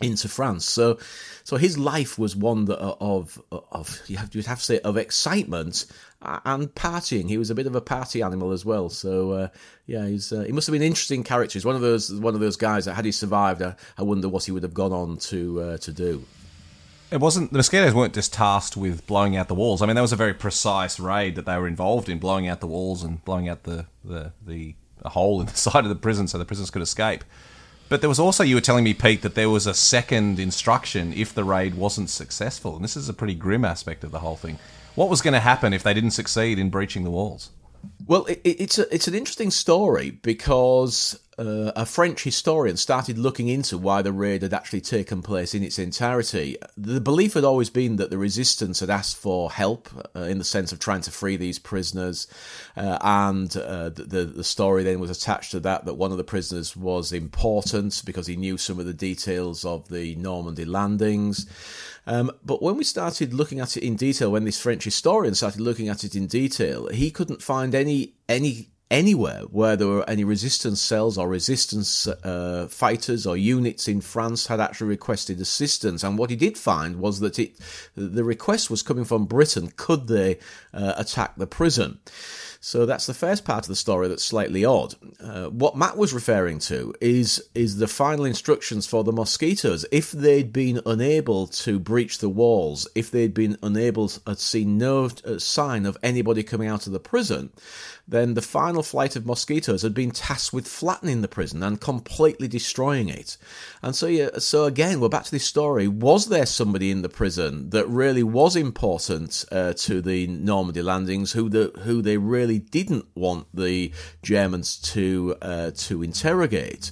Speaker 4: into France. So, so his life was one that uh, of of you have, you'd have to say of excitement and partying. He was a bit of a party animal as well. So uh, yeah, he's uh, he must have been an interesting character. He's one of those one of those guys that had he survived, I, I wonder what he would have gone on to uh, to do.
Speaker 1: It wasn't the mosquitoes weren't just tasked with blowing out the walls. I mean, that was a very precise raid that they were involved in, blowing out the walls and blowing out the, the, the hole in the side of the prison so the prisoners could escape. But there was also, you were telling me, Pete, that there was a second instruction if the raid wasn't successful. And this is a pretty grim aspect of the whole thing. What was going to happen if they didn't succeed in breaching the walls?
Speaker 4: Well, it, it's a, it's an interesting story because uh, a French historian started looking into why the raid had actually taken place in its entirety. The belief had always been that the resistance had asked for help uh, in the sense of trying to free these prisoners, uh, and uh, the, the story then was attached to that that one of the prisoners was important because he knew some of the details of the Normandy landings. Um, but when we started looking at it in detail, when this French historian started looking at it in detail, he couldn't find any any anywhere where there were any resistance cells or resistance uh, fighters or units in France had actually requested assistance. And what he did find was that it the request was coming from Britain. Could they uh, attack the prison? So that's the first part of the story that's slightly odd. Uh, what Matt was referring to is is the final instructions for the mosquitoes. If they'd been unable to breach the walls, if they'd been unable to see no uh, sign of anybody coming out of the prison, then the final flight of mosquitoes had been tasked with flattening the prison and completely destroying it. And so, yeah, so again, we're back to this story. Was there somebody in the prison that really was important uh, to the Normandy landings, who the who they really didn't want the Germans to uh, to interrogate?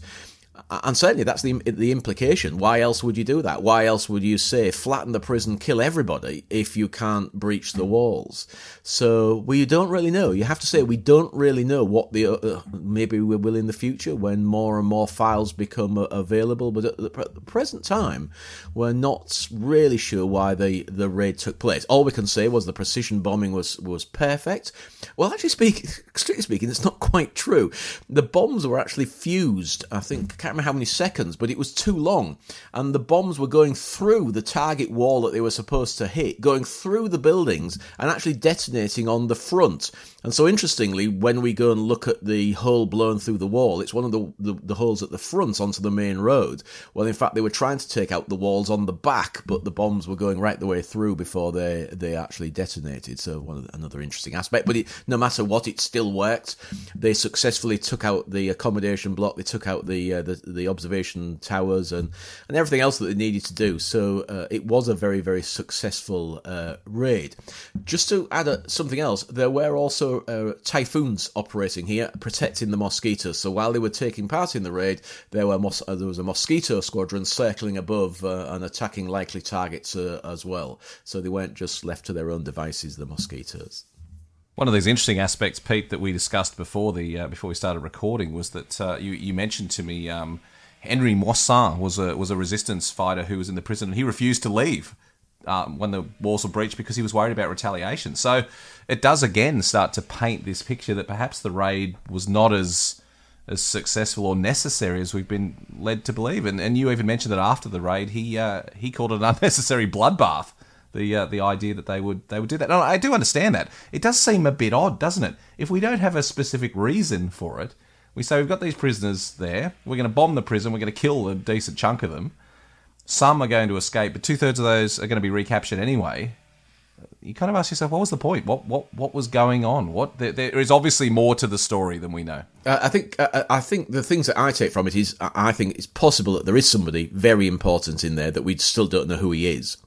Speaker 4: And certainly that's the the implication. Why else would you do that? Why else would you say flatten the prison, kill everybody if you can't breach the walls? So we don't really know. You have to say we don't really know what the uh, uh maybe we will in the future when more and more files become uh, available. But at the, present time, we're not really sure why the the raid took place. All we can say was the precision bombing was was perfect. Well, actually, speak strictly speaking, it's not quite true. The bombs were actually fused. I think remember how many seconds, but it was too long. And the bombs were going through the target wall that they were supposed to hit, going through the buildings and actually detonating on the front. And so, interestingly, when we go and look at the hole blown through the wall, it's one of the, the, the, holes at the front onto the main road. Well, in fact, they were trying to take out the walls on the back, but the bombs were going right the way through before they, they actually detonated. So, one the, another interesting aspect. But it, no matter what, it still worked. They successfully took out the accommodation block, they took out the, uh, the, the observation towers, and, and everything else that they needed to do. So, uh, it was a very, very successful uh, raid. Just to add a, something else, there were also uh, typhoons operating here, protecting the mosquitoes. So while they were taking part in the raid, there were mos- uh, there was a mosquito squadron circling above uh, and attacking likely targets uh, as well. So they weren't just left to their own devices, the mosquitoes.
Speaker 1: One of these interesting aspects, Pete, that we discussed before the uh, before we started recording was that uh, you you mentioned to me. Um, Henry Moissan was a was a resistance fighter who was in the prison, and he refused to leave um, when the walls were breached because he was worried about retaliation. So it does again start to paint this picture that perhaps the raid was not as as successful or necessary as we've been led to believe. And, and you even mentioned that after the raid, he uh, he called it an unnecessary bloodbath. The uh, the idea that they would they would do that. I do understand that. It does seem a bit odd, doesn't it? If we don't have a specific reason for it, we say we've got these prisoners there. We're going to bomb the prison. We're going to kill a decent chunk of them some are going to escape, but two thirds of those are going to be recaptured anyway. You kind of ask yourself, what was the point? What what what was going on? What there, there is obviously more to the story than we know.
Speaker 4: Uh, I think uh, I think the things that I take from it is I think it's possible that there is somebody very important in there that we still don't know who he is.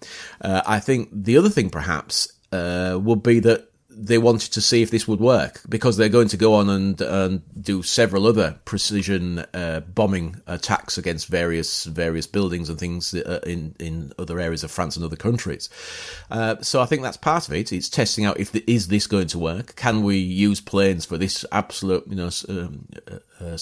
Speaker 4: Uh, I think the other thing perhaps uh, would be that they wanted to see if this would work because they're going to go on and, and do several other precision uh, bombing attacks against various various buildings and things uh, in in other areas of France and other countries. Uh, so I think that's part of it. It's testing out if the, is this going to work? Can we use planes for this absolute you know um, uh, uh,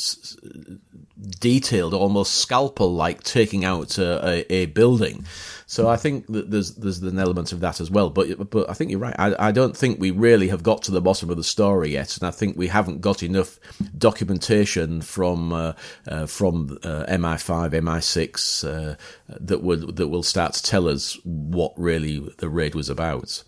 Speaker 4: detailed, almost scalpel like taking out a, a building? So I think that there's there's an element of that as well. But but I think you're right. I, I don't think we really have got to the bottom of the story yet, and I think we haven't got enough documentation from uh, uh, from uh, MI5, MI6 uh, that would that will start to tell us what really the raid was about.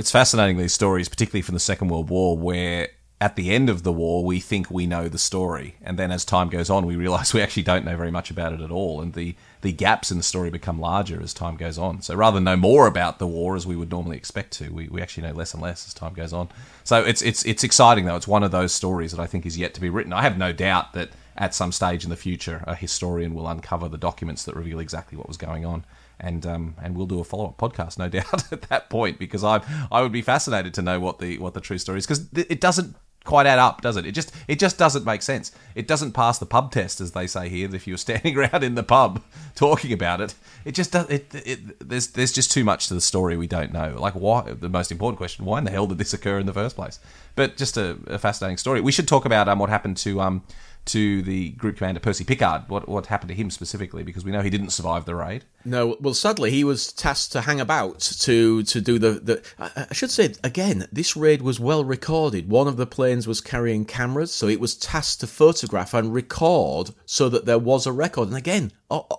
Speaker 1: It's fascinating these stories, particularly from the Second World War, where at the end of the war, we think we know the story, and then as time goes on, we realise we actually don't know very much about it at all, and the the gaps in the story become larger as time goes on. So rather than know more about the war as we would normally expect to, we, we actually know less and less as time goes on. So it's it's it's exciting though. It's one of those stories that I think is yet to be written. I have no doubt that at some stage in the future, a historian will uncover the documents that reveal exactly what was going on and um, and we'll do a follow up podcast, no doubt, at that point, because I I would be fascinated to know what the what the true story is, because it doesn't quite add up, does it? It just it just doesn't make sense. It doesn't pass the pub test, as they say here. If you're standing around in the pub talking about it, it just does. It, it there's there's just too much to the story we don't know. Like why? The most important question: Why in the hell did this occur in the first place? But just a, a fascinating story. We should talk about um what happened to um to the group commander Percy Pickard. What what happened to him specifically? Because we know he didn't survive the raid.
Speaker 4: No, well, sadly, he was tasked to hang about to to do the. the I, I should say again, this raid was well recorded. One of the planes was carrying cameras, so it was tasked to photograph and record so that there was a record. And again,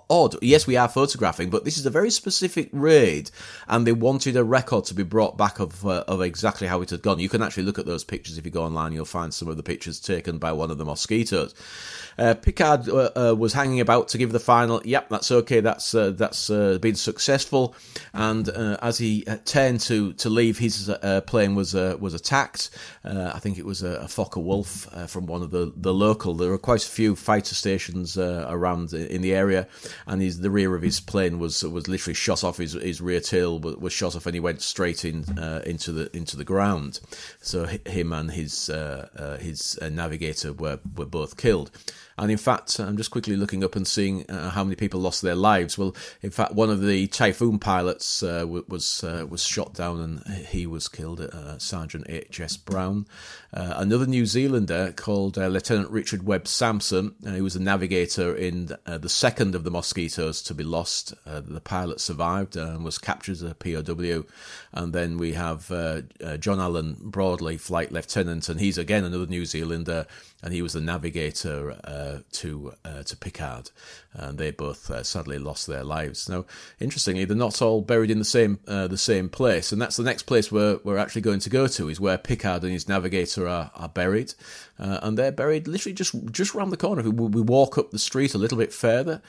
Speaker 4: odd. Yes, we are photographing, but this is a very specific raid, and they wanted a record to be brought back of uh, of exactly how it had gone. You can actually look at those pictures if you go online. You'll find some of the pictures taken by one of the mosquitoes. Uh, Pickard uh, uh, was hanging about to give the final. Yep, that's okay. That's uh, that's uh, been successful. And uh, as he uh, turned to to leave, his uh, plane was uh, was attacked. I think it was a, a Focke-Wulf from one of the the local. There were quite a few fighter stations around in the area, and his the rear of his plane was was literally shot off. His his rear tail was shot off, and he went straight in into the into the ground. So him and his his navigator were were both killed. And in fact, I'm just quickly looking up and seeing uh, how many people lost their lives. Well, in fact, one of the Typhoon pilots uh, was uh, was shot down and he was killed, uh, Sergeant H.S. Brown. Uh, another New Zealander called uh, Lieutenant Richard Webb Sampson, uh, who was a navigator in uh, the second of the Mosquitoes to be lost. Uh, the pilot survived and was captured as a POW. And then we have uh, John Allen Broadley, Flight Lieutenant, and he's again another New Zealander, and he was the navigator to to Pickard. And they both sadly lost their lives. Now, interestingly, they're not all buried in the same the same place, and that's the next place we're, we're actually going to go to, is where Pickard and his navigator are, are buried, uh, and they're buried literally just just around the corner. We, we walk up the street a little bit further,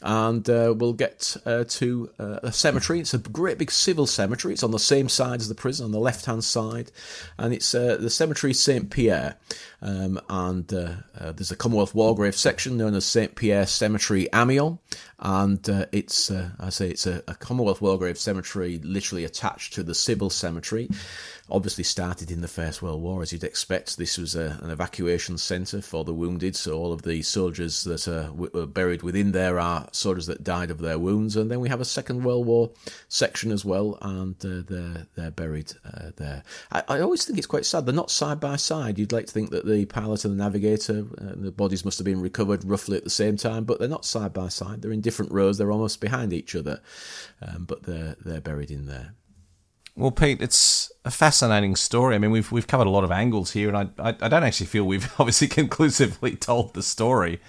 Speaker 4: and uh, we'll get uh, to uh, a cemetery. It's a great big civil cemetery. It's on the same side as the prison, on the left hand side, and it's uh, the cemetery Saint Pierre. Um, and uh, uh, there's a Commonwealth War Grave section known as Saint Pierre Cemetery Amiens, and it's I say it's a, a Commonwealth War Grave cemetery, literally attached to the civil cemetery obviously started in the First World War, as you'd expect. This was a, an evacuation centre for the wounded, so all of the soldiers that are were buried within there are soldiers that died of their wounds. And then we have a Second World War section as well, and uh, they're they're buried uh, there. I, I, always think it's quite sad they're not side by side. You'd like to think that the pilot and the navigator, uh, the bodies must have been recovered roughly at the same time, but they're not side by side. They're in different rows. They're almost behind each other, um, but they're they're buried in there.
Speaker 1: Well, Pete, it's a fascinating story. I mean, we've we've covered a lot of angles here, and I, I, I don't actually feel we've obviously conclusively told the story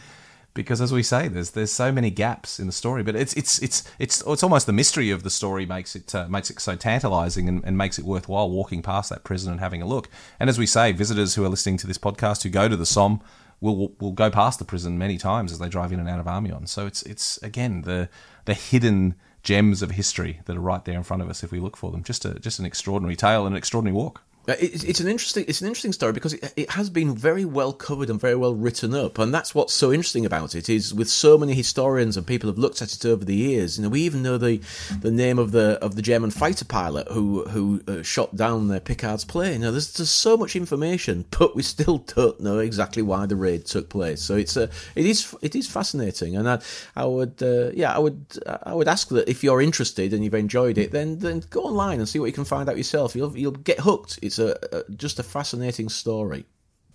Speaker 1: because, as we say, there's there's so many gaps in the story. But it's it's it's it's it's almost the mystery of the story makes it uh, makes it so tantalising and, and makes it worthwhile walking past that prison and having a look. And as we say, visitors who are listening to this podcast who go to the Somme will will go past the prison many times as they drive in and out of Amiens. So it's it's again the the hidden gems of history that are right there in front of us if we look for them. Just a just an extraordinary tale and an extraordinary walk.
Speaker 4: Uh, it's, an interesting it's an interesting story because it, it, has been very well covered and very well written up, and that's what's so interesting about it. Is with so many historians and people have looked at it over the years. You know, we even know the the name of the of the German fighter pilot who who uh, shot down the Pickard's plane. Know, there's there's so much information, but we still don't know exactly why the raid took place. So it's a uh, it is it is fascinating, and I I would uh, yeah I would I would ask that if you're interested and you've enjoyed it, then then go online and see what you can find out yourself. You'll you'll get hooked. It's it's a, a just a fascinating story.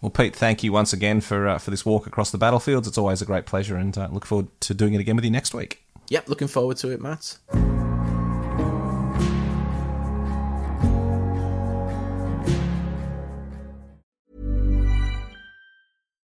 Speaker 1: Well, Pete, thank you once again for uh, for this walk across the battlefields. It's always a great pleasure, and uh, look forward to doing it again with you next week.
Speaker 4: Yep, looking forward to it, Matt.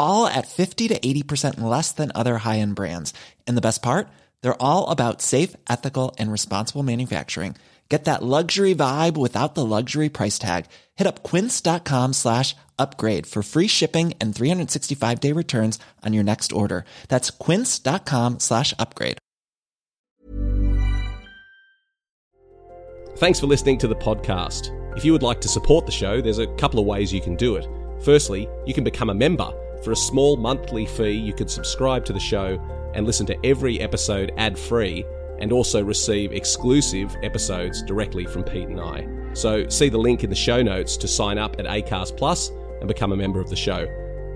Speaker 5: all at 50 to 80% less than other high-end brands. And the best part? They're all about safe, ethical, and responsible manufacturing. Get that luxury vibe without the luxury price tag. Hit up quince.com slash upgrade for free shipping and 365 day returns on your next order. That's quince.com slash upgrade.
Speaker 1: Thanks for listening to the podcast. If you would like to support the show, there's a couple of ways you can do it. Firstly, you can become a member. For a small monthly fee, you can subscribe to the show and listen to every episode ad free and also receive exclusive episodes directly from Pete and I. So see the link in the show notes to sign up at Acast Plus and become a member of the show.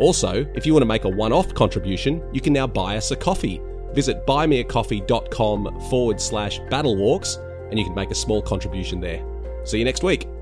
Speaker 1: Also, if you want to make a one-off contribution, you can now buy us a coffee. Visit buymeacoffee.com forward slash battlewalks and you can make a small contribution there. See you next week.